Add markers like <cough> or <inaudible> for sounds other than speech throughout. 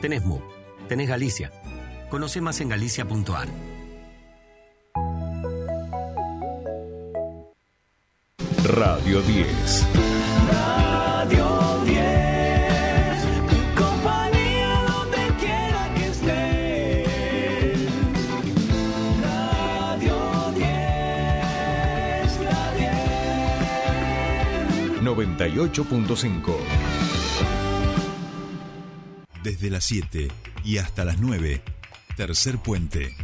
Tenés MU, tenés Galicia. Conoce más en galicia.ar. Radio 10. Radio 10. Compañía donde quiera que estés. Radio 10. La 10. 98.5. Desde las 7 y hasta las 9. Tercer puente.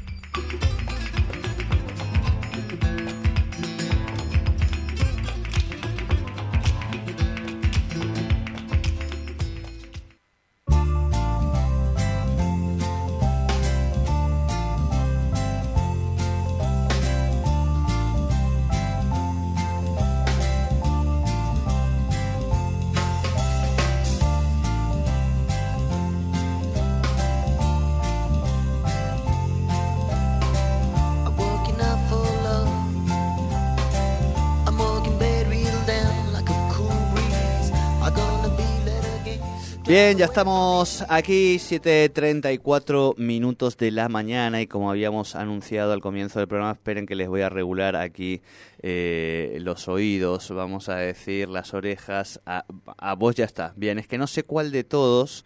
Bien, ya estamos aquí, 7.34 minutos de la mañana y como habíamos anunciado al comienzo del programa, esperen que les voy a regular aquí eh, los oídos, vamos a decir, las orejas. A, a vos ya está. Bien, es que no sé cuál de todos,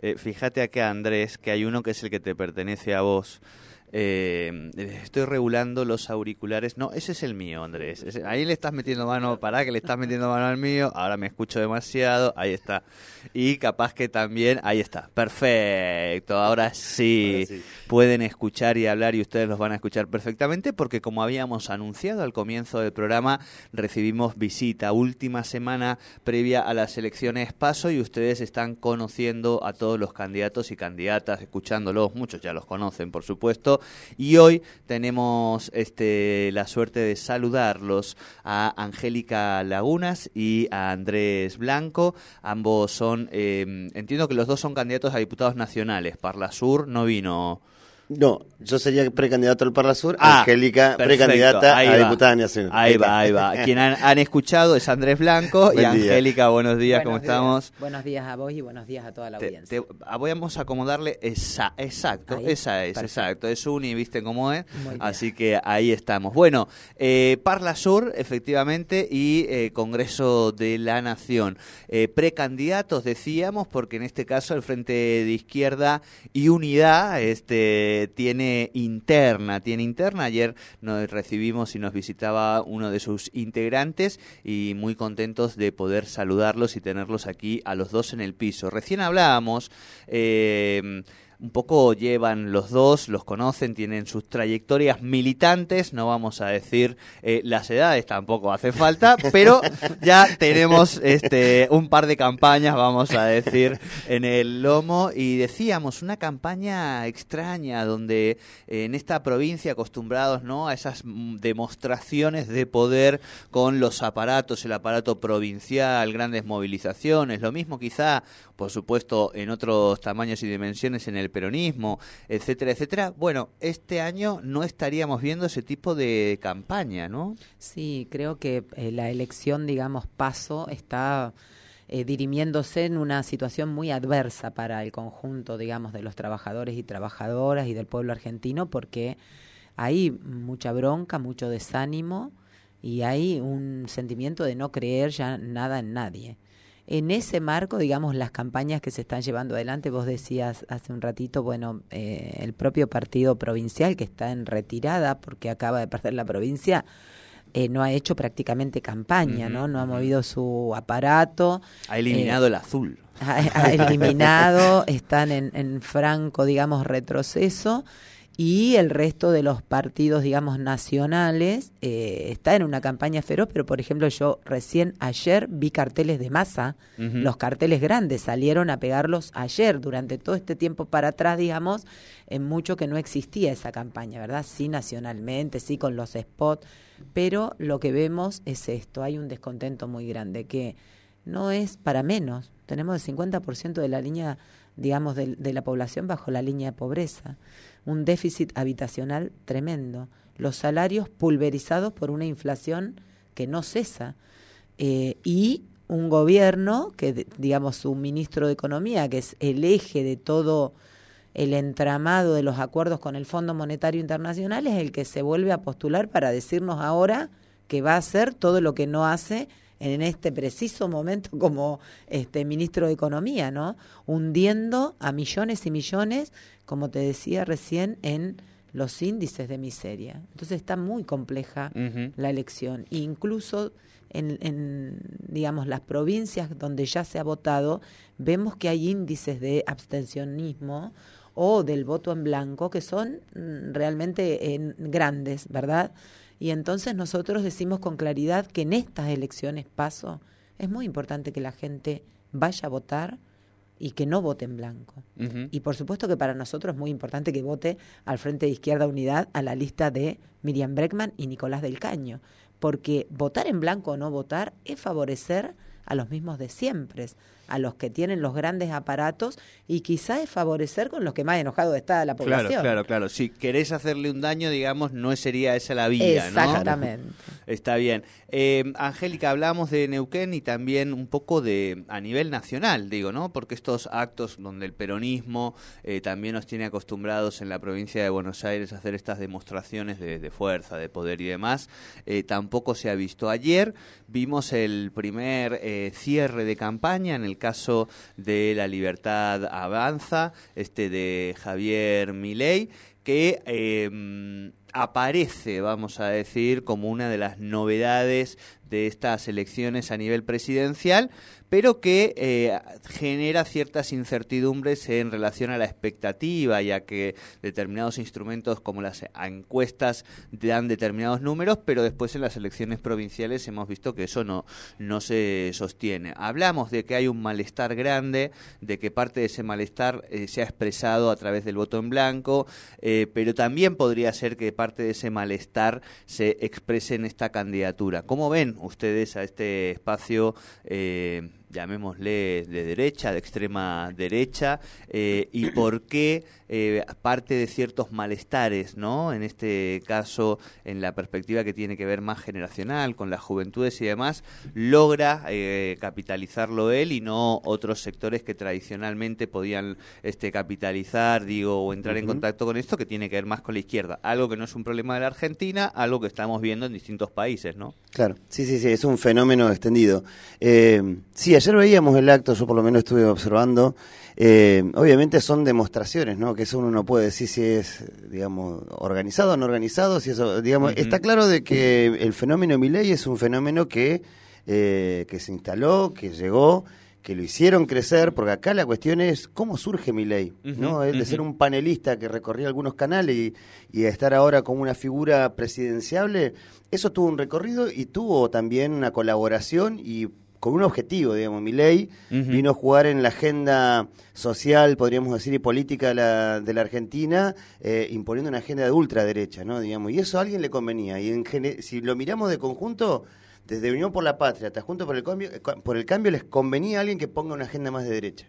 eh, fíjate acá Andrés, que hay uno que es el que te pertenece a vos. Eh, estoy regulando los auriculares. No, ese es el mío, Andrés. Ese- ahí le estás metiendo mano, para que le estás metiendo mano al mío. Ahora me escucho demasiado. Ahí está. Y capaz que también, ahí está. Perfecto. Ahora sí, pueden escuchar y hablar y ustedes los van a escuchar perfectamente porque como habíamos anunciado al comienzo del programa, recibimos visita última semana previa a las elecciones paso y ustedes están conociendo a todos los candidatos y candidatas, escuchándolos, muchos ya los conocen, por supuesto, y hoy tenemos este la suerte de saludarlos a Angélica Lagunas y a Andrés Blanco, ambos son eh, entiendo que los dos son candidatos a diputados nacionales, Parla Sur no vino No, yo sería precandidato al Parla Sur, Ah, Angélica perfecto, precandidata a va. diputada nacional. Ahí va, ahí va. <laughs> Quien han, han escuchado es Andrés Blanco y Buen. Angélica, buenos días, ¿cómo días. estamos? Buenos días a vos y buenos días a toda la Te- audiencia. te- vamos a acomodarle esa, exacto, Ahí, esa es, perfecto. exacto, es uni, viste cómo es, Muy bien. así que ahí estamos. Bueno, eh, Parla Sur, efectivamente, y eh, Congreso de la Nación. Eh, precandidatos, decíamos, porque en este caso el Frente de Izquierda y Unidad este, tiene interna, tiene interna. Ayer nos recibimos y nos visitaba uno de sus integrantes y muy contentos de poder saludarlos y tenerlos aquí a los dos en el piso. Recién hablábamos. eh, un poco llevan los dos, los conocen, tienen sus trayectorias militantes, no vamos a decir eh, las edades, tampoco hace falta, <laughs> pero ya tenemos este un par de campañas, vamos a decir, en el lomo. Y decíamos una campaña extraña donde eh, en esta provincia acostumbrados no a esas mm, demostraciones de poder con los aparatos, el aparato provincial, grandes movilizaciones, lo mismo quizá, por supuesto, en otros tamaños y dimensiones en el peronismo, etcétera, etcétera. Bueno, este año no estaríamos viendo ese tipo de campaña, ¿no? Sí, creo que eh, la elección, digamos, paso está eh, dirimiéndose en una situación muy adversa para el conjunto, digamos, de los trabajadores y trabajadoras y del pueblo argentino, porque hay mucha bronca, mucho desánimo y hay un sentimiento de no creer ya nada en nadie. En ese marco, digamos, las campañas que se están llevando adelante, vos decías hace un ratito, bueno, eh, el propio partido provincial que está en retirada porque acaba de perder la provincia, eh, no ha hecho prácticamente campaña, ¿no? No ha movido su aparato. Ha eliminado el azul. ha, ha eliminado, están en, en franco, digamos, retroceso y el resto de los partidos, digamos, nacionales eh, está en una campaña feroz, pero por ejemplo yo recién ayer vi carteles de masa, los carteles grandes salieron a pegarlos ayer, durante todo este tiempo para atrás, digamos, en mucho que no existía esa campaña, ¿verdad? Sí nacionalmente, sí con los spots, pero lo que vemos es esto, hay un descontento muy grande que no es para menos. Tenemos el 50% de la línea, digamos, de, de la población bajo la línea de pobreza. Un déficit habitacional tremendo. Los salarios pulverizados por una inflación que no cesa. Eh, y un gobierno que, digamos, su ministro de Economía, que es el eje de todo el entramado de los acuerdos con el Fondo Monetario Internacional, es el que se vuelve a postular para decirnos ahora que va a hacer todo lo que no hace en este preciso momento <laughs> como este ministro de Economía, ¿no? Hundiendo a millones y millones, como te decía recién, en los índices de miseria. Entonces está muy compleja la elección. E incluso en, en, digamos, las provincias donde ya se ha votado, vemos que hay índices de abstencionismo o del voto en blanco que son mm, realmente en- grandes, ¿verdad? Y entonces nosotros decimos con claridad que en estas elecciones paso es muy importante que la gente vaya a votar y que no vote en blanco. Y por supuesto que para nosotros es muy importante que vote al Frente de Izquierda Unidad a la lista de Miriam Breckman y Nicolás del Caño, porque votar en blanco o no votar es favorecer a los mismos de siempre, a los que tienen los grandes aparatos y quizá es favorecer con los que más enojado está la Claro, población. claro, claro. Si querés hacerle un daño, digamos, no sería esa la vía, ¿no? Exactamente. <laughs> Está bien. Eh, Angélica, hablamos de Neuquén y también un poco de a nivel nacional, digo, ¿no? Porque estos actos donde el peronismo eh, también nos tiene acostumbrados en la provincia de Buenos Aires a hacer estas demostraciones de, de fuerza, de poder y demás, eh, tampoco se ha visto. Ayer vimos el primer eh, cierre de campaña en el caso de la Libertad Avanza, este de Javier Milei, que eh, aparece, vamos a decir, como una de las novedades de estas elecciones a nivel presidencial, pero que eh, genera ciertas incertidumbres en relación a la expectativa, ya que determinados instrumentos como las encuestas dan determinados números, pero después en las elecciones provinciales hemos visto que eso no, no se sostiene. Hablamos de que hay un malestar grande, de que parte de ese malestar eh, se ha expresado a través del voto en blanco, eh, pero también podría ser que parte de ese malestar se exprese en esta candidatura. ¿Cómo ven ustedes a este espacio? eh, llamémosle de derecha, de extrema derecha, eh, y por qué eh, parte de ciertos malestares, ¿no? En este caso, en la perspectiva que tiene que ver más generacional, con las juventudes y demás, logra eh, capitalizarlo él y no otros sectores que tradicionalmente podían este, capitalizar, digo, o entrar en contacto con esto, que tiene que ver más con la izquierda. Algo que no es un problema de la Argentina, algo que estamos viendo en distintos países, ¿no? Claro, sí, sí, sí, es un fenómeno extendido. Eh, sí, ayer veíamos el acto, yo por lo menos estuve observando. Eh, obviamente son demostraciones, ¿no? Que eso uno no puede decir si es, digamos, organizado o no organizado, si eso, digamos, está claro de que el fenómeno Milei es un fenómeno que, eh, que se instaló, que llegó, que lo hicieron crecer, porque acá la cuestión es cómo surge Milei, ¿no? Ujú, El de ujú. ser un panelista que recorría algunos canales y, y estar ahora como una figura presidenciable, eso tuvo un recorrido y tuvo también una colaboración y con un objetivo, digamos, Milei Ujú. vino a jugar en la agenda social, podríamos decir, y política de la, de la Argentina, eh, imponiendo una agenda de ultraderecha, ¿no? Digamos, y eso a alguien le convenía. Y en si lo miramos de conjunto, desde Unión por la Patria hasta Juntos por el Cambio, eh, por el cambio les convenía a alguien que ponga una agenda más de derecha.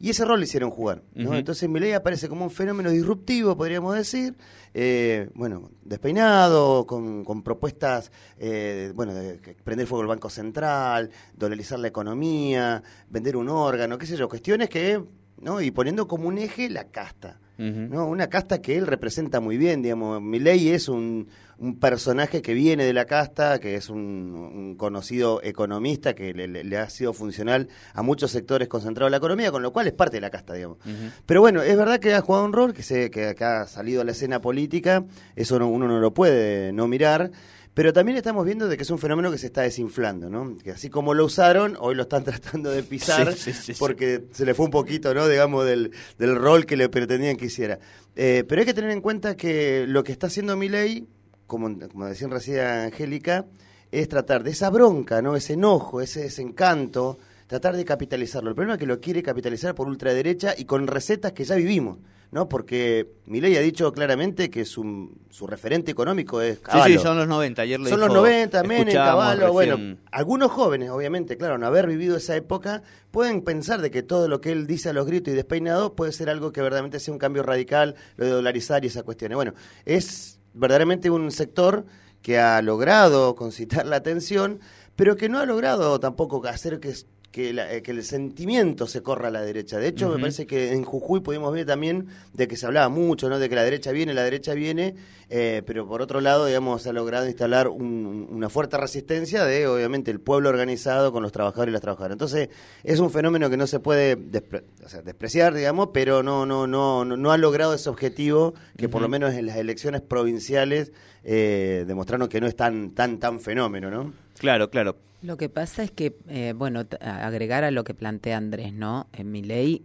Y ese rol le hicieron jugar. ¿no? Ujú. Entonces Milei aparece como un fenómeno disruptivo, podríamos decir. eh, bueno, despeinado, con, con propuestas, eh, bueno, de prender fuego el Banco Central, dolarizar la economía, vender un órgano, qué sé yo, cuestiones que, ¿no? Y poniendo como un eje la casta. ¿no? Una casta que él representa muy bien, digamos. Milei es un, un personaje que viene de la casta, que es un, un conocido economista que le, le- le ha sido funcional a muchos sectores concentrados de la economía, con lo cual es parte de la casta, digamos. Pero bueno, es verdad que ha jugado un rol, que, se, que, que ha salido a la escena política, eso no- uno no lo puede no mirar. Pero también estamos viendo de que es un fenómeno que se está desinflando, ¿no? Que así como lo usaron, hoy lo están <laughs> tratando de pisar Sí, sí, sí, sí. porque se le fue un poquito, ¿no? Digamos, del, del rol que le pretendían que hiciera. Eh, pero hay que tener en cuenta que lo que está haciendo Milei, como, como decía recién Angélica, es tratar de esa bronca, ¿no? Ese enojo, ese desencanto, tratar de capitalizarlo. El problema es que lo quiere capitalizar por ultraderecha y con recetas que ya vivimos, ¿no? Porque Milei ha dicho claramente que su, su referente económico es Sí, Caballo. sí, son los 90. Ayer le Son los dijo- 90, Menem, Caballo, bueno, algunos jóvenes, obviamente, claro, no haber vivido esa época, pueden pensar de que todo lo que él dice a los gritos y despeinado puede ser algo que verdaderamente sea un cambio radical, lo de dolarizar y esas cuestiones. Bueno, es verdaderamente un sector que ha logrado <laughs> concitar la atención, pero que no ha logrado tampoco hacer que que, la- eh, que el sentimiento se corra a la derecha. De hecho, me parece que en Jujuy pudimos ver también de que se hablaba mucho, ¿no? De que la derecha viene, la derecha viene, eh, pero por otro lado, digamos, ha logrado instalar un- una fuerte resistencia de, obviamente, el pueblo organizado con los trabajadores y las trabajadoras. Entonces, es un fenómeno que no se puede despre- o sea, despreciar, digamos, pero no, no, no, no, no ha logrado ese objetivo que por lo menos en las elecciones provinciales eh, demostraron que no es tan, tan, tan fenómeno, ¿no? Claro, claro. Lo que pasa es que, eh, bueno, agregar a lo que plantea Andrés, ¿no? En mi ley,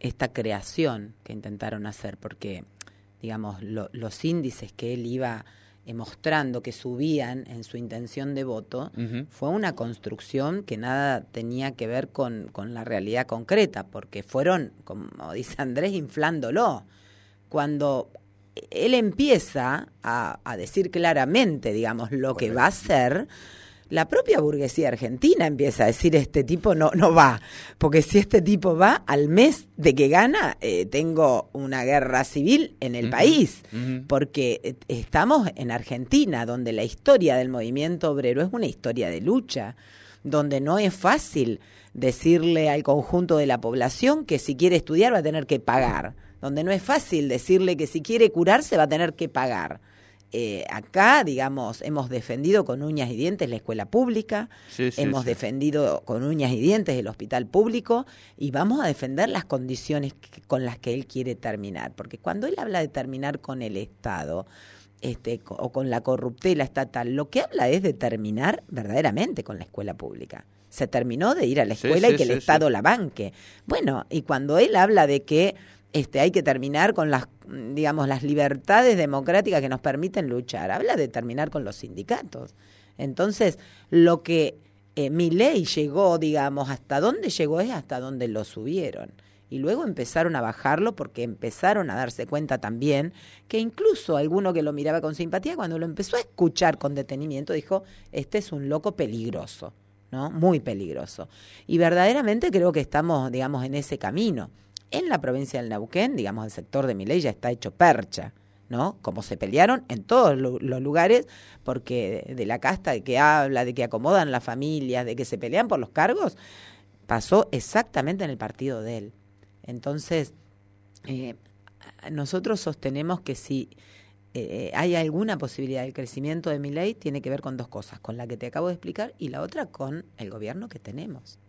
esta creación que intentaron hacer, porque, digamos, lo- los índices que él iba eh, mostrando que subían en su intención de voto, fue una construcción que nada tenía que ver con, con la realidad concreta, porque fueron, como dice Andrés, inflándolo. Cuando él empieza a, a decir claramente, digamos, lo que va a hacer, la propia burguesía argentina empieza a decir, este tipo no, no va, porque si este tipo va, al mes de que gana, eh, tengo una guerra civil en el país. porque eh, estamos en Argentina, donde la historia del movimiento obrero es una historia de lucha, donde no es fácil decirle al conjunto de la población que si quiere estudiar va a tener que pagar, donde no es fácil decirle que si quiere curarse va a tener que pagar. Eh, acá, digamos, hemos defendido con uñas y dientes la escuela pública, Sí, sí, hemos sí. defendido con uñas y dientes el hospital público y vamos a defender las condiciones que- con las que él quiere terminar. Porque cuando él habla de terminar con el Estado este, o con la corruptela estatal, lo que habla es de terminar verdaderamente con la escuela pública. Se terminó de ir a la escuela y que el. Estado la banque. Bueno, y cuando él habla de que este, hay que terminar con las, digamos, las libertades democráticas que nos permiten luchar, habla de terminar con los sindicatos. Entonces, lo que eh, mi ley llegó, digamos, hasta dónde llegó es hasta donde lo subieron. Y luego empezaron a bajarlo porque empezaron a darse cuenta también que incluso alguno que lo miraba con simpatía, cuando lo empezó a escuchar con detenimiento, dijo, este es un loco peligroso, ¿no? Muy peligroso. Y verdaderamente creo que estamos, digamos, en ese camino. En la provincia del Neuquén, digamos, el sector de mi ley ya está hecho percha. ¿no? Como se pelearon en todos los lugares, porque de, la casta de que habla, de que acomodan las familias, de que se pelean por los cargos, pasó exactamente en el partido de él. Entonces, eh, nosotros sostenemos que si eh, hay alguna posibilidad del crecimiento de mi ley, tiene que ver con dos cosas, con la que te acabo de explicar y la otra con el gobierno que tenemos.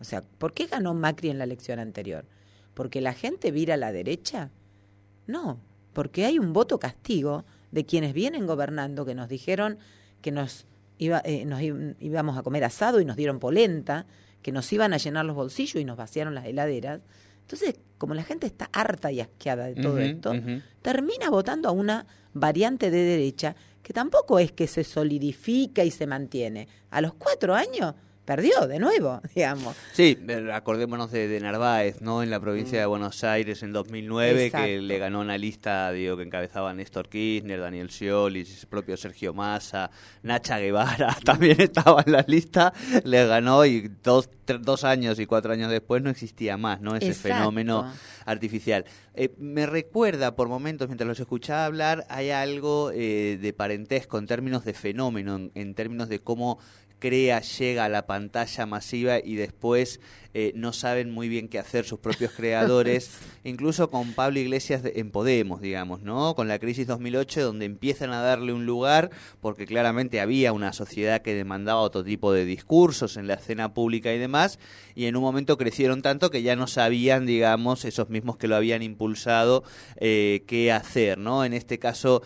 O sea, ¿por qué ganó Macri en la elección anterior? ¿Porque la gente vira a la derecha? No, porque hay un voto castigo de quienes vienen gobernando que nos dijeron que nos, iba, eh, nos íbamos a comer asado y nos dieron polenta, que nos iban a llenar los bolsillos y nos vaciaron las heladeras. Entonces, como la gente está harta y asqueada de todo esto, termina votando a una variante de derecha que tampoco es que se solidifica y se mantiene. A los cuatro años perdió de nuevo, <laughs> digamos. Sí, eh, acordémonos de, de Narváez, ¿no? En la provincia de Buenos Aires en 2009, que le ganó una lista, digo, que encabezaba Néstor Kirchner, Daniel Scioli, el propio Sergio Massa, Nacha Guevara <laughs> también estaba en la lista, le ganó y dos, tre- dos años y cuatro años después no existía más, ¿no? Ese Exacto. fenómeno artificial. Eh, me recuerda por momentos, mientras los escuchaba hablar, hay algo eh, de parentesco en términos de fenómeno, en, en términos de cómo crea, llega a la pantalla masiva y después eh, no saben muy bien qué hacer sus propios creadores, <laughs> incluso con Pablo Iglesias de- en Podemos, digamos, ¿no? Con la crisis 2008, donde empiezan a darle un lugar, porque claramente había una sociedad que demandaba otro tipo de discursos en la escena pública y demás, y en un momento crecieron tanto que ya no sabían, digamos, esos mismos que lo habían impulsado, eh, qué hacer, ¿no? En este caso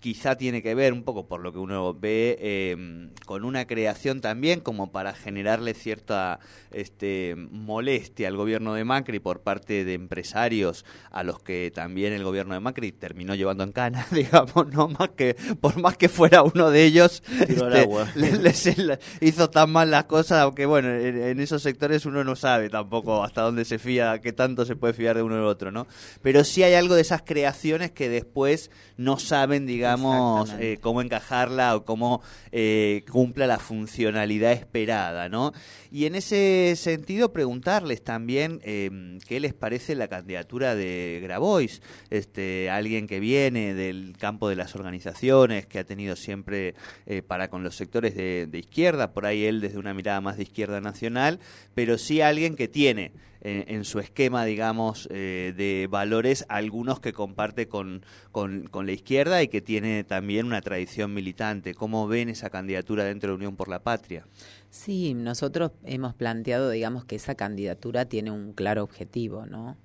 quizá tiene que ver un poco por lo que uno ve eh, con una creación también como para generarle cierta este, molestia al gobierno de Macri por parte de empresarios a los que también el gobierno de Macri terminó llevando en cana, <laughs> digamos, no más que por más que fuera uno de ellos este, agua. le- les- le- hizo tan mal las cosas, aunque bueno, en, en esos sectores uno no sabe tampoco hasta dónde se fía, qué tanto se puede fiar de uno del otro, ¿no? Pero sí hay algo de esas creaciones que después no saben, digamos, digamos, eh, cómo encajarla o cómo eh, cumpla la funcionalidad esperada, ¿no? Y en ese sentido, preguntarles también eh, qué les parece la candidatura de Grabois, este, alguien que viene del campo de las organizaciones, que ha tenido siempre eh, para con los sectores de, de izquierda, por ahí él desde una mirada más de izquierda nacional, pero sí alguien que tiene en su esquema, digamos, eh, de valores, algunos que comparte con, con, con la izquierda y que tiene también una tradición militante. ¿Cómo ven esa candidatura dentro de Unión por la Patria? Sí, nosotros hemos planteado, digamos, que esa candidatura tiene un claro objetivo, ¿no?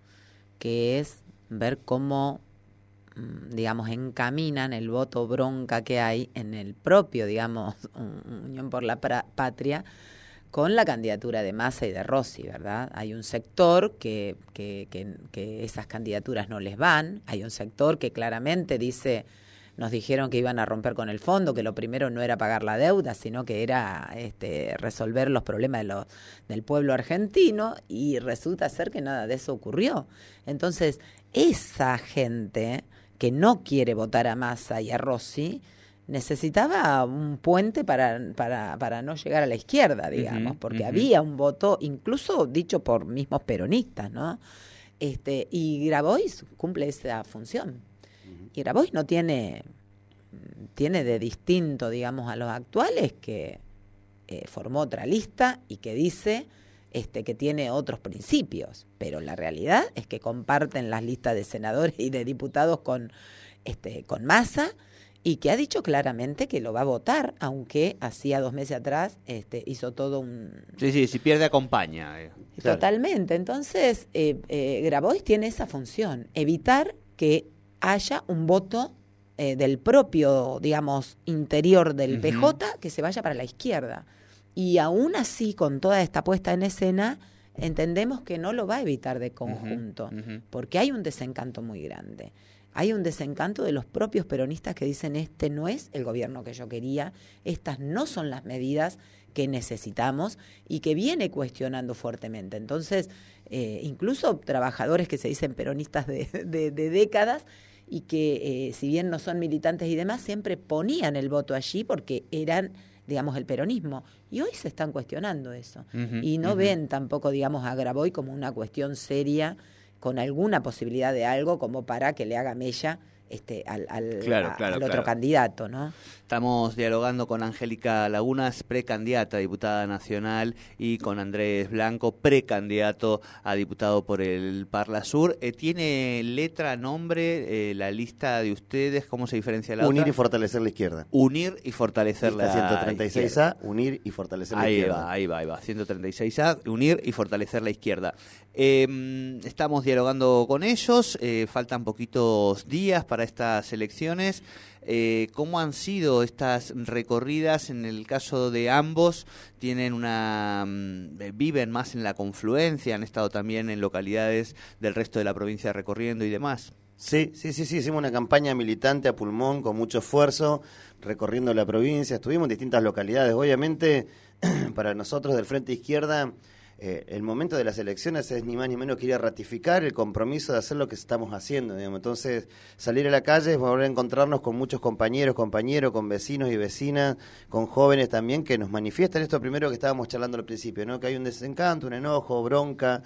Que es ver cómo, mm, digamos, encaminan el voto bronca que hay en el propio, digamos, un- <laughs> Unión por la Patria con la candidatura de Massa y de Rossi, ¿verdad? Hay un sector que, que, que, que esas candidaturas no les van, hay un sector que claramente dice, nos dijeron que iban a romper con el fondo, que lo primero no era pagar la deuda, sino que era este, resolver los problemas de del pueblo argentino, y resulta ser que nada de eso ocurrió. Entonces, esa gente que no quiere votar a Massa y a Rossi, necesitaba un puente para, para, para no llegar a la izquierda, digamos, porque había un voto, incluso dicho por mismos peronistas, ¿no? Este, y Grabois cumple esa función. Y Grabois no tiene, tiene de distinto, digamos, a los actuales que eh, formó otra lista y que dice este, que tiene otros principios, pero la realidad es que comparten las listas de senadores y de diputados con, este, con Massa y que ha dicho claramente que lo va a votar, aunque hacía dos meses atrás este, hizo todo un, Sí, sí, si pierde acompaña. eh. Claro. Totalmente. Entonces, eh, eh, Grabois tiene esa función, evitar que haya un voto eh, del propio, digamos, interior del. PJ que se vaya para la izquierda. Y aún así, con toda esta puesta en escena, entendemos que no lo va a evitar de conjunto, porque hay un desencanto muy grande. Hay un desencanto de los propios peronistas que dicen este no es el gobierno que yo quería, estas no son las medidas que necesitamos y que viene cuestionando fuertemente. Entonces, eh, incluso trabajadores que se dicen peronistas de, de- de décadas y que, eh, si bien no son militantes y demás, siempre ponían el voto allí porque eran, digamos, el peronismo. Y hoy se están cuestionando eso. Y no ven tampoco, digamos, a Graboy como una cuestión seria, con alguna posibilidad de algo como para que le haga mella este, al, al- Claro, a- claro, al otro claro. candidato, ¿no? Estamos dialogando con Angélica Lagunas, precandidata a diputada nacional, y con Andrés Blanco, precandidato a diputado por el Parla Sur. Eh, ¿Tiene letra, nombre, eh, la lista de ustedes? ¿Cómo se diferencia la Unir otra? y fortalecer la izquierda. Unir y fortalecer Lista la 136A, izquierda. unir y fortalecer la Ahí izquierda. va, ahí va, ahí va. 136A, unir y fortalecer la izquierda. Eh, estamos dialogando con ellos, eh, faltan poquitos días para estas elecciones. Eh, ¿Cómo han sido estas recorridas? En el caso de ambos, tienen una mm, eh, viven más en la confluencia, han estado también en localidades del resto de la provincia recorriendo y demás. Sí, sí, sí, sí, hicimos una campaña militante a pulmón con mucho esfuerzo, recorriendo la provincia, estuvimos en distintas localidades. Obviamente, <clears throat> para nosotros del Frente Izquierda, eh, el momento de las elecciones es ni más ni menos que ir a ratificar el compromiso de hacer lo que estamos haciendo. Digamos. Entonces, salir a la calle es volver a encontrarnos con muchos compañeros, compañeros, con vecinos y vecinas, con jóvenes también que nos manifiestan esto primero que estábamos charlando al principio, ¿no? que hay un desencanto, un enojo, bronca.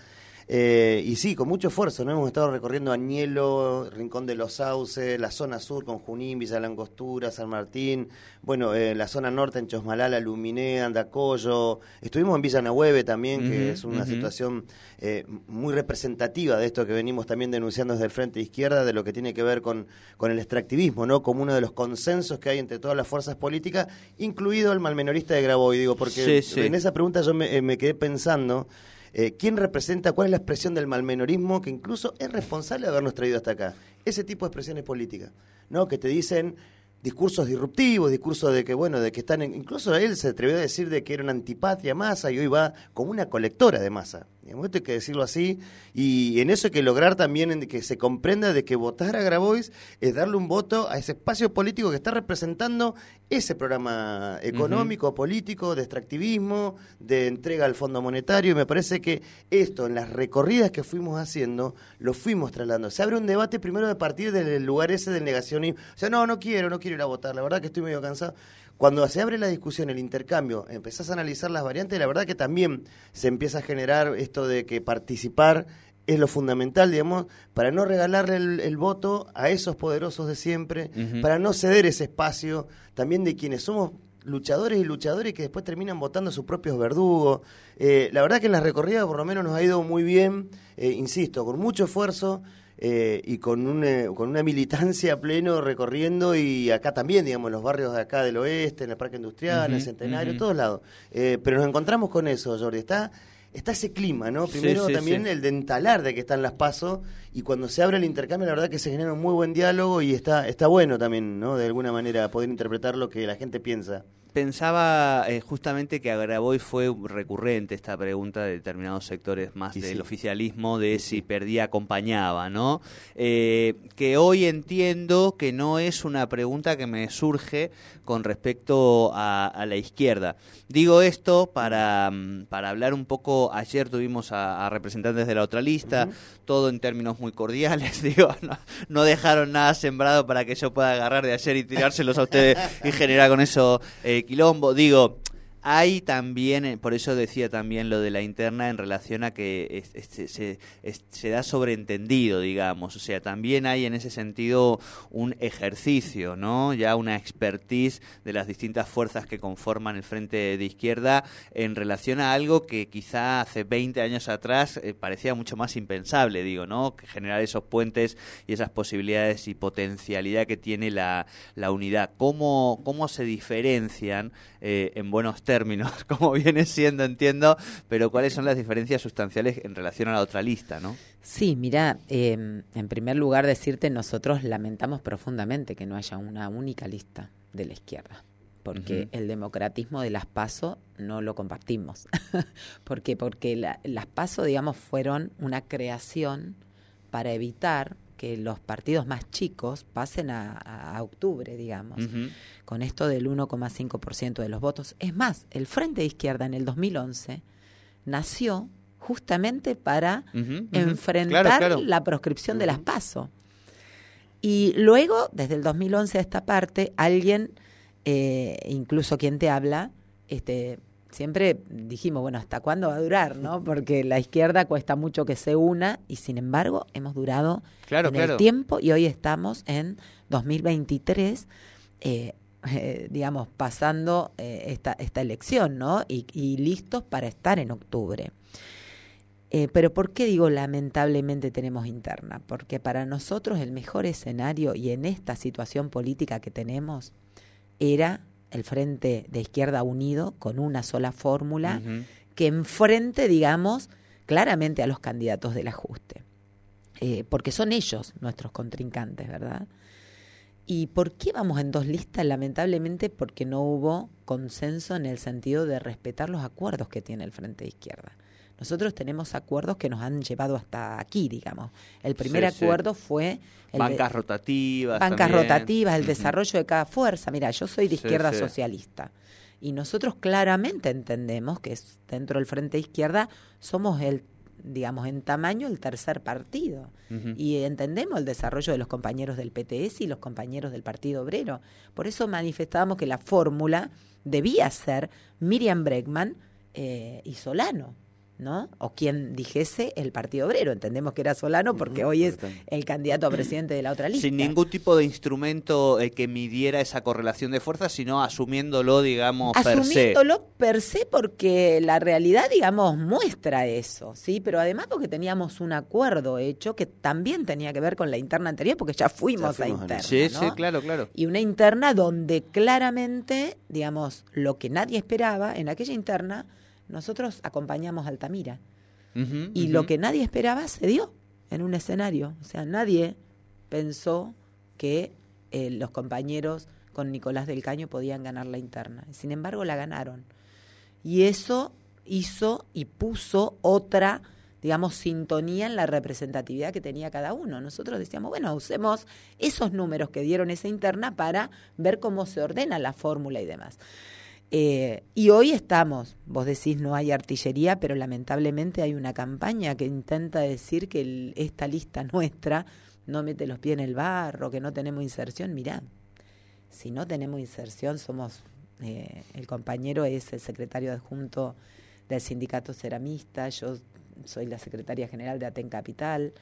Eh, y sí, con mucho esfuerzo, ¿no? Hemos estado recorriendo Añelo, Rincón de los Sauces, la zona sur con Junín, Villa Langostura, San Martín, bueno, eh, la zona norte en Chosmalala, Luminé, Andacollo. Estuvimos en Villa Nahueve también, que es una situación eh, muy representativa de esto que venimos también denunciando desde el Frente Izquierda, de lo que tiene que ver con, con el extractivismo, ¿no? Como uno de los consensos que hay entre todas las fuerzas políticas, incluido el malmenorista de Graboy, digo, porque Sí, sí. en esa pregunta yo me, eh, me quedé pensando. Eh, ¿Quién representa, cuál es la expresión del malmenorismo que incluso es responsable de habernos traído hasta acá? Ese tipo de expresiones políticas, ¿no? Que te dicen discursos disruptivos, discursos de que, bueno, de que están, en- incluso él se atrevió a decir de que era una antipatria masa y hoy va como una colectora de masa. Digamos, esto hay que decirlo así. Y en eso hay que lograr también en que se comprenda de que votar a Grabois es darle un voto a ese espacio político que está representando ese programa económico, político, de extractivismo, de entrega al Fondo Monetario. Y me parece que esto, en las recorridas que fuimos haciendo, lo fuimos trasladando. Se abre un debate primero de partir del lugar ese del negacionismo. O sea, no, no quiero, no quiero ir a votar. La verdad que estoy medio cansado. Cuando se abre la discusión, el intercambio, empezás a analizar las variantes, la verdad que también se empieza a generar esto de que participar es lo fundamental, digamos, para no regalarle el, el voto a esos poderosos de siempre, para no ceder ese espacio también de quienes somos luchadores y luchadores que después terminan votando a sus propios verdugos. Eh, la verdad que en las recorridas por lo menos nos ha ido muy bien, eh, insisto, con mucho esfuerzo eh, y con, un, eh, con una militancia a pleno recorriendo y acá también, digamos, en los barrios de acá del oeste, en el Parque Industrial, en el Centenario, todos lados. Eh, pero nos encontramos con eso, Jordi. Está, está ese clima, ¿no? Primero sí, también sí. el de entalar de que están las pasos y cuando se abre el intercambio, la verdad que se genera un muy buen diálogo y está, está bueno también, ¿no? De alguna manera poder interpretar lo que la gente piensa. Pensaba eh, justamente que a Grabois fue recurrente esta pregunta de determinados sectores más Y del sí. oficialismo de si perdía acompañaba, ¿no? Eh, que hoy entiendo que no es una pregunta que me surge con respecto a, a la izquierda. Digo esto para, mm, para hablar un poco, ayer tuvimos a, a representantes de la otra lista, todo en términos muy cordiales, <laughs> digo, no, no dejaron nada sembrado para que yo pueda agarrar de ayer y tirárselos a ustedes y generar con eso eh, quilombo. Digo, hay también, eh, por eso decía también lo de la interna en relación a que se- se da sobreentendido, digamos. O sea, también hay en ese sentido un ejercicio, ¿no? Ya una expertise de las distintas fuerzas que conforman el frente de izquierda en relación a algo que quizá hace 20 años atrás eh, parecía mucho más impensable, digo, ¿no? Que generar esos puentes y esas posibilidades y potencialidad que tiene la, la unidad. ¿Cómo, cómo se diferencian eh, en buenos términos, <laughs> como viene siendo, entiendo, pero cuáles son las diferencias sustanciales en relación a la otra lista, ¿no? Sí, mira, eh, en primer lugar decirte, nosotros lamentamos profundamente que no haya una única lista de la izquierda, porque el democratismo de las PASO no lo compartimos. <laughs> ¿Por qué? Porque la- las PASO, digamos, fueron una creación para evitar que los partidos más chicos pasen a, a- a octubre, digamos con esto del 1,5% de los votos. Es más, el Frente de Izquierda en el 2011 nació justamente para enfrentar Claro, claro. la proscripción de las PASO. Y luego, desde el 2011 a esta parte, alguien, eh, incluso quien te habla, este, siempre dijimos, bueno, ¿hasta cuándo va a durar? no Porque la izquierda cuesta mucho que se una y sin embargo hemos durado Claro, en claro. el tiempo y hoy estamos en 2023, eh, eh, digamos, pasando eh, esta, esta elección, ¿no? Y, y listos para estar en octubre. Pero ¿por qué digo lamentablemente tenemos interna? Porque para nosotros el mejor escenario y en esta situación política que tenemos era el Frente de Izquierda Unido con una sola fórmula que enfrente, digamos, claramente a los candidatos del ajuste. Eh, porque son ellos nuestros contrincantes, ¿verdad? ¿Y por qué vamos en dos listas? Lamentablemente porque no hubo consenso en el sentido de respetar los acuerdos que tiene el Frente de Izquierda. Nosotros tenemos acuerdos que nos han llevado hasta aquí, digamos. El primer Sí, sí. acuerdo fue el de- Bancas rotativas. bancas también. rotativas, el desarrollo de cada fuerza. Mira, yo soy de izquierda sí. socialista y nosotros claramente entendemos que dentro del Frente de Izquierda somos el, digamos, en tamaño el tercer partido y entendemos el desarrollo de los compañeros del PTS y los compañeros del Partido Obrero. Por eso manifestábamos que la fórmula debía ser Miriam Bregman eh, y Solano. ¿No? O quien dijese el Partido Obrero. Entendemos que era Solano porque hoy es el candidato a presidente de la otra lista. Sin ningún tipo de instrumento eh, que midiera esa correlación de fuerzas, sino asumiéndolo, digamos, per se. Asumiéndolo per se porque la realidad, digamos, muestra eso, ¿sí? Pero además porque teníamos un acuerdo hecho que también tenía que ver con la interna anterior porque ya fuimos, Ya fuimos a interna, Sí, ¿no? sí, claro, claro. Y una interna donde claramente, digamos, lo que nadie esperaba, en aquella interna, nosotros acompañamos a Altamira. Y lo que nadie esperaba se dio en un escenario. O sea, nadie pensó que eh, los compañeros con Nicolás del Caño podían ganar la interna. Sin embargo, la ganaron. Y eso hizo y puso otra digamos, sintonía en la representatividad que tenía cada uno. Nosotros decíamos, bueno, usemos esos números que dieron esa interna para ver cómo se ordena la fórmula y demás. Eh, y hoy estamos, vos decís no hay artillería, pero lamentablemente hay una campaña que intenta decir que esta lista <laughs> nuestra no mete los pies en el barro, que no tenemos inserción. Mirá, si no tenemos inserción, somos, eh, el compañero es el secretario adjunto del sindicato ceramista, yo soy la secretaria general de Aten Capital,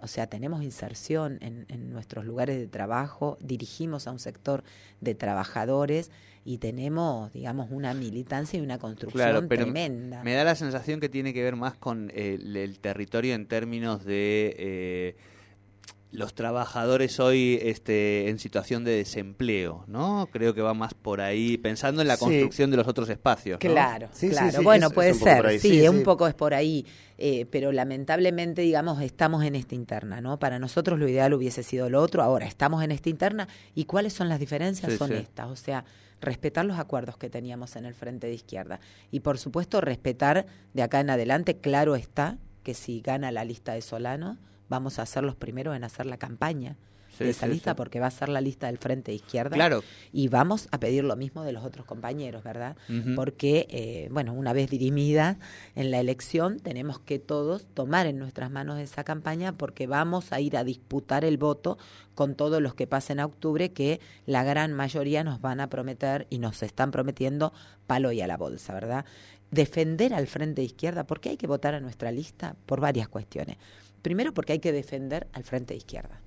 o sea, tenemos inserción en nuestros lugares de trabajo, dirigimos a un sector de trabajadores y tenemos, digamos, una militancia y una construcción Claro, pero tremenda. me da la sensación que tiene que ver más con el, el territorio en términos de eh, los trabajadores hoy este, en situación de desempleo, ¿no? Creo que va más por ahí, pensando en la Sí. construcción de los otros espacios. ¿no? Claro, Sí, claro. sí, bueno, es- puede ser, sí, sí, un poco es por ahí, eh, pero lamentablemente, digamos, estamos en esta interna, ¿no? Para nosotros lo ideal hubiese sido lo otro, ahora estamos en esta interna y cuáles son las diferencias Sí, son sí. estas, o sea, respetar los acuerdos que teníamos en el frente de izquierda. Y por supuesto respetar de acá en adelante, claro está que si gana la lista de Solano, vamos a ser los primeros en hacer la campaña Sí, de esa sí, lista porque va a ser la lista del frente de izquierda Claro. y vamos a pedir lo mismo de los otros compañeros, ¿verdad? Porque, eh, bueno, una vez dirimida en la elección, tenemos que todos tomar en nuestras manos esa campaña porque vamos a ir a disputar el voto con todos los que pasen a octubre, que la gran mayoría nos van a prometer y nos están prometiendo palo y a la bolsa, ¿verdad? Defender al frente de izquierda, ¿por qué hay que votar a nuestra lista? Por varias cuestiones. Primero, porque hay que defender al frente de izquierda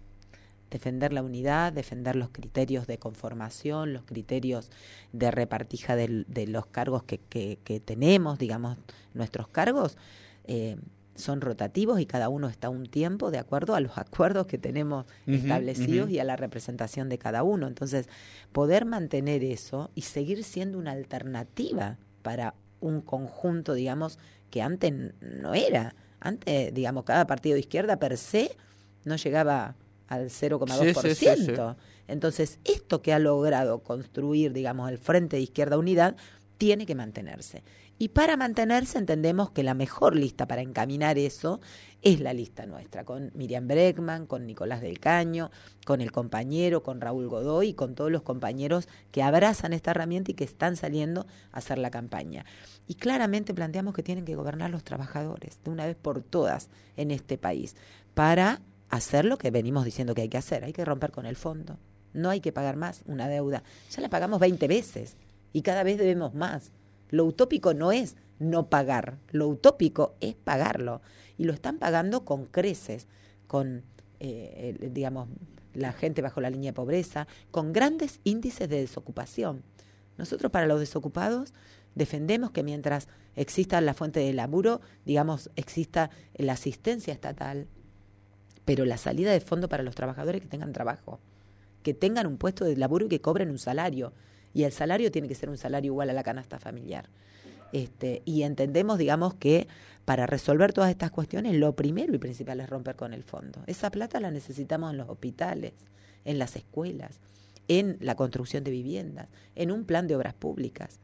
defender la unidad, defender los criterios de conformación, los criterios de repartija de los cargos que, que- que tenemos, digamos, nuestros cargos. eh, son rotativos y cada uno está un tiempo de acuerdo a los <laughs> acuerdos que tenemos establecidos y a la representación de cada uno. Entonces, poder mantener eso y seguir siendo una alternativa para un conjunto, digamos, que antes no era. Antes, digamos, cada partido de izquierda per se no llegaba al 0,2%. Sí, sí, sí, sí. Entonces, esto que ha logrado construir, digamos, el Frente de Izquierda Unidad, tiene que mantenerse. Y para mantenerse entendemos que la mejor lista para encaminar eso es la lista nuestra, con Miriam Breckman, con Nicolás del Caño, con el compañero, con Raúl Godoy y con todos los compañeros que abrazan esta herramienta y que están saliendo a hacer la campaña. Y claramente planteamos que tienen que gobernar los trabajadores de una vez por todas en este país para hacer lo que venimos diciendo que hay que hacer. Hay que romper con el fondo. No hay que pagar más una deuda. Ya la pagamos 20 veces y cada vez debemos más. Lo utópico no es no pagar, lo utópico es pagarlo. Y lo están pagando con creces, con, eh, digamos, la gente bajo la línea de pobreza, con grandes índices de desocupación. Nosotros para los desocupados defendemos que mientras exista la fuente de laburo, digamos, exista la asistencia estatal, pero la salida de fondo para los trabajadores que tengan trabajo, que tengan un puesto de laburo y que cobren un salario. Y el salario tiene que ser un salario igual a la canasta familiar. Este, y entendemos, digamos, que para resolver todas estas cuestiones, lo primero y principal es romper con el fondo. Esa plata la necesitamos en los hospitales, en las escuelas, en la construcción de viviendas, en un plan de obras públicas.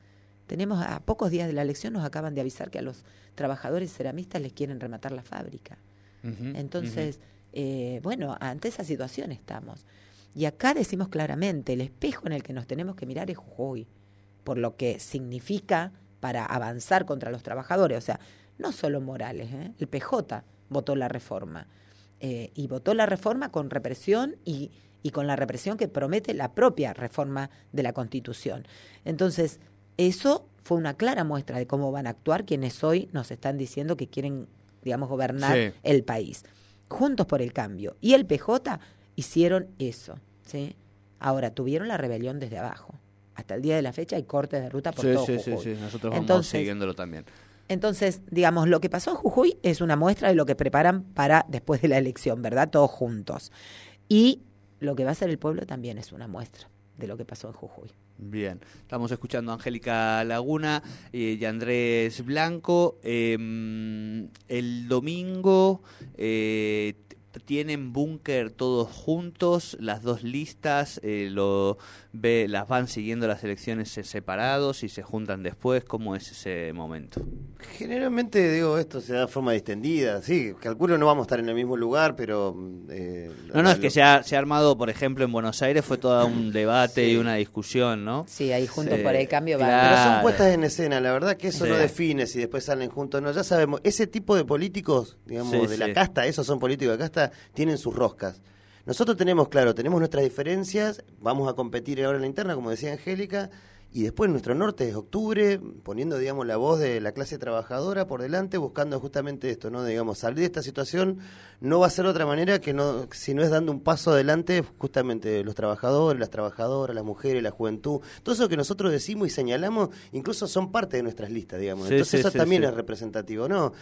Tenemos a pocos días de la elección, nos acaban de avisar que a los trabajadores ceramistas les quieren rematar la fábrica. Entonces, eh, bueno, ante esa situación estamos. Y acá decimos claramente, el espejo en el que nos tenemos que mirar es Jujuy, por lo que significa para avanzar contra los trabajadores. O sea, no solo Morales, ¿eh? el PJ votó la reforma. Eh, y votó la reforma con represión y, y con la represión que promete la propia reforma de la Constitución. Entonces, eso fue una clara muestra de cómo van a actuar quienes hoy nos están diciendo que quieren, digamos, gobernar Sí. el país. Juntos por el cambio. Y el PJ hicieron eso. ¿sí? Ahora, tuvieron la rebelión desde abajo. Hasta el día de la fecha hay cortes de ruta por Sí, todo sí, sí, Jujuy. sí, nosotros vamos Entonces, siguiéndolo también. entonces, digamos, lo que pasó en Jujuy es una muestra de lo que preparan para después de la elección, ¿verdad? Todos juntos. Y lo que va a hacer el pueblo también es una muestra de lo que pasó en Jujuy. Bien, estamos escuchando a Angélica Laguna eh, y Andrés Blanco. Eh, el domingo, eh, tienen búnker todos juntos, las dos listas, eh, lo ve, las van siguiendo las elecciones separados y se juntan después. ¿Cómo es ese momento? Generalmente, digo, esto se da de forma distendida. Sí, calculo no vamos a estar en el mismo lugar, pero... eh, No, no, es lo- que se ha, se ha armado, por ejemplo, en Buenos Aires fue todo un debate y una discusión, ¿no? Sí, ahí juntos Sí, por el cambio va. claro. Pero son puestas en escena, la verdad que eso Sí. no define si después salen juntos o no. Ya sabemos, ese tipo de políticos, digamos, Sí, de sí. la casta, esos son políticos de casta, tienen sus roscas. Nosotros tenemos, claro, tenemos nuestras diferencias, vamos a competir ahora en la interna, como decía Angélica, y después nuestro norte es octubre, poniendo, digamos, la voz de la clase trabajadora por delante, buscando justamente esto, ¿no? Digamos, salir de esta situación no va a ser de otra manera que no, si no es dando un paso adelante, justamente los trabajadores, las trabajadoras, las mujeres, la juventud, todo eso que nosotros decimos y señalamos, incluso son parte de nuestras listas, digamos. Sí, Entonces sí, eso sí, también es representativo, ¿no?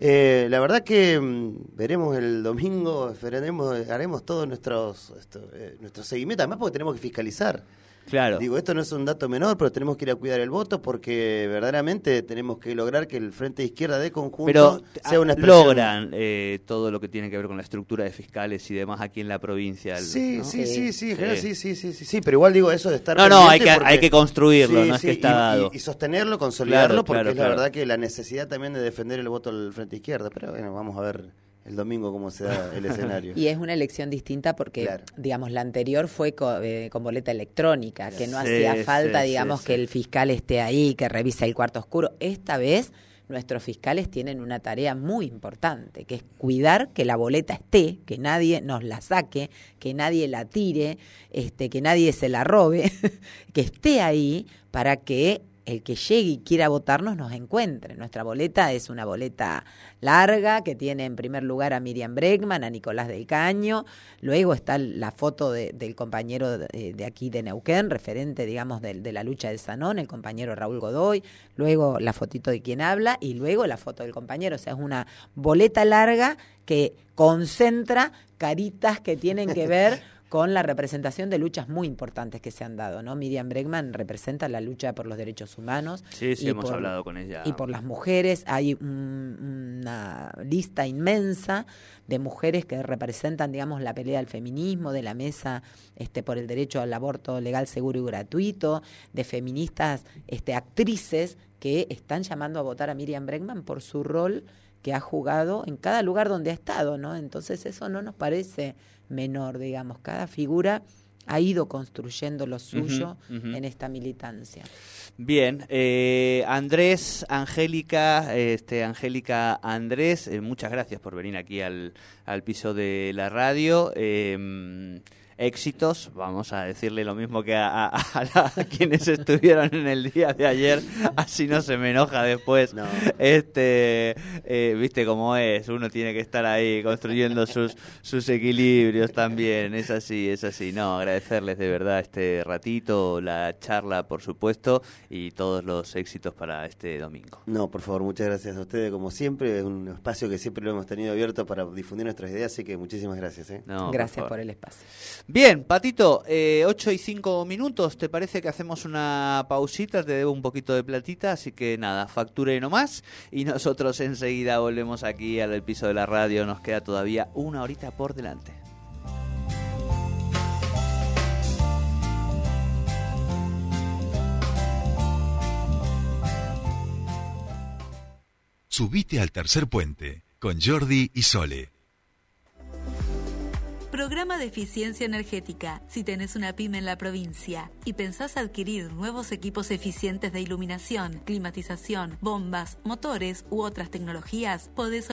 Eh, la verdad que mm, veremos el domingo, esperaremos, haremos todos nuestros, esto, eh, nuestros seguimientos, además porque tenemos que fiscalizar. Claro. Digo, esto no es un dato menor, pero tenemos que ir a cuidar el voto porque verdaderamente tenemos que lograr que el Frente de Izquierda de conjunto Pero sea una ah, expresión. logran eh, todo lo que tiene que ver con la estructura de fiscales y demás aquí en la provincia. Sí, ¿no? sí, sí, sí, Sí. sí, sí, sí, sí, sí, pero igual digo eso de estar No, no, hay que- porque- hay que construirlo, no es que está y- dado. Y, sostenerlo, consolidarlo, Claro, porque claro, es la verdad que la necesidad también de defender el voto del Frente Izquierda, pero bueno, vamos a ver el domingo cómo se da <laughs> el escenario. Y es una elección distinta porque, Claro. digamos, la anterior fue eh, con boleta electrónica, que no Sí, hacía falta, sí, sí, digamos, sí. que el fiscal esté ahí, que revise el cuarto oscuro. Esta vez nuestros fiscales tienen una tarea muy importante, que es cuidar que la boleta esté, que nadie nos la saque, que nadie la tire, este, que nadie se la robe, <laughs> que esté ahí para que el que llegue y quiera votarnos nos encuentre. Nuestra boleta es una boleta larga que tiene en primer lugar a Miriam Bregman, a Nicolás del Caño, luego está la foto de- del compañero de, de aquí de Neuquén, referente, digamos, de, de la lucha del Sanón, el compañero Raúl Godoy, luego la fotito de quien habla y luego la foto del compañero. O sea, es una boleta larga que concentra caritas que tienen que ver <laughs> con la representación de luchas muy importantes que se han dado, ¿no? Miriam Bregman representa la lucha por los derechos humanos. Sí, sí, y hemos por- hablado con ella. Y por las mujeres, hay un- una lista inmensa de mujeres que representan, digamos, la pelea del feminismo, de la mesa este, por el derecho al aborto legal, seguro y gratuito, de feministas, este, actrices que están llamando a votar a Miriam Bregman por su rol que ha jugado en cada lugar donde ha estado, ¿no? Entonces eso no nos parece menor, digamos. Cada figura ha ido construyendo lo suyo en esta militancia. Bien, eh, Andrés, Angélica, este, Angélica Andrés, eh, muchas gracias por venir aquí al, al piso de la radio. eh, éxitos, vamos a decirle lo mismo que a, a- a <laughs> la- a quienes estuvieron en el día de ayer, así no se me enoja después. No. Este, eh, viste cómo es, uno tiene que estar ahí construyendo sus, sus equilibrios también, es así, es así. No, agradecerles de verdad este ratito, la charla, por supuesto, y todos los éxitos para este domingo. No, por favor, muchas gracias a ustedes, como siempre, es un espacio que siempre lo hemos tenido abierto para difundir nuestras ideas, así que muchísimas gracias. ¿eh? No, Gracias por el espacio. Bien, Patito, eh, 8 y 5 minutos, ¿te parece que hacemos una pausita? Te debo un poquito de platita, así que nada, facture nomás y nosotros enseguida volvemos aquí al piso de la radio, nos queda todavía una horita por delante. Subite al tercer puente con Jordi y Sole. Programa de eficiencia energética. Si tenés una pyme en la provincia y pensás adquirir nuevos equipos eficientes de iluminación, climatización, bombas, motores u otras tecnologías, podés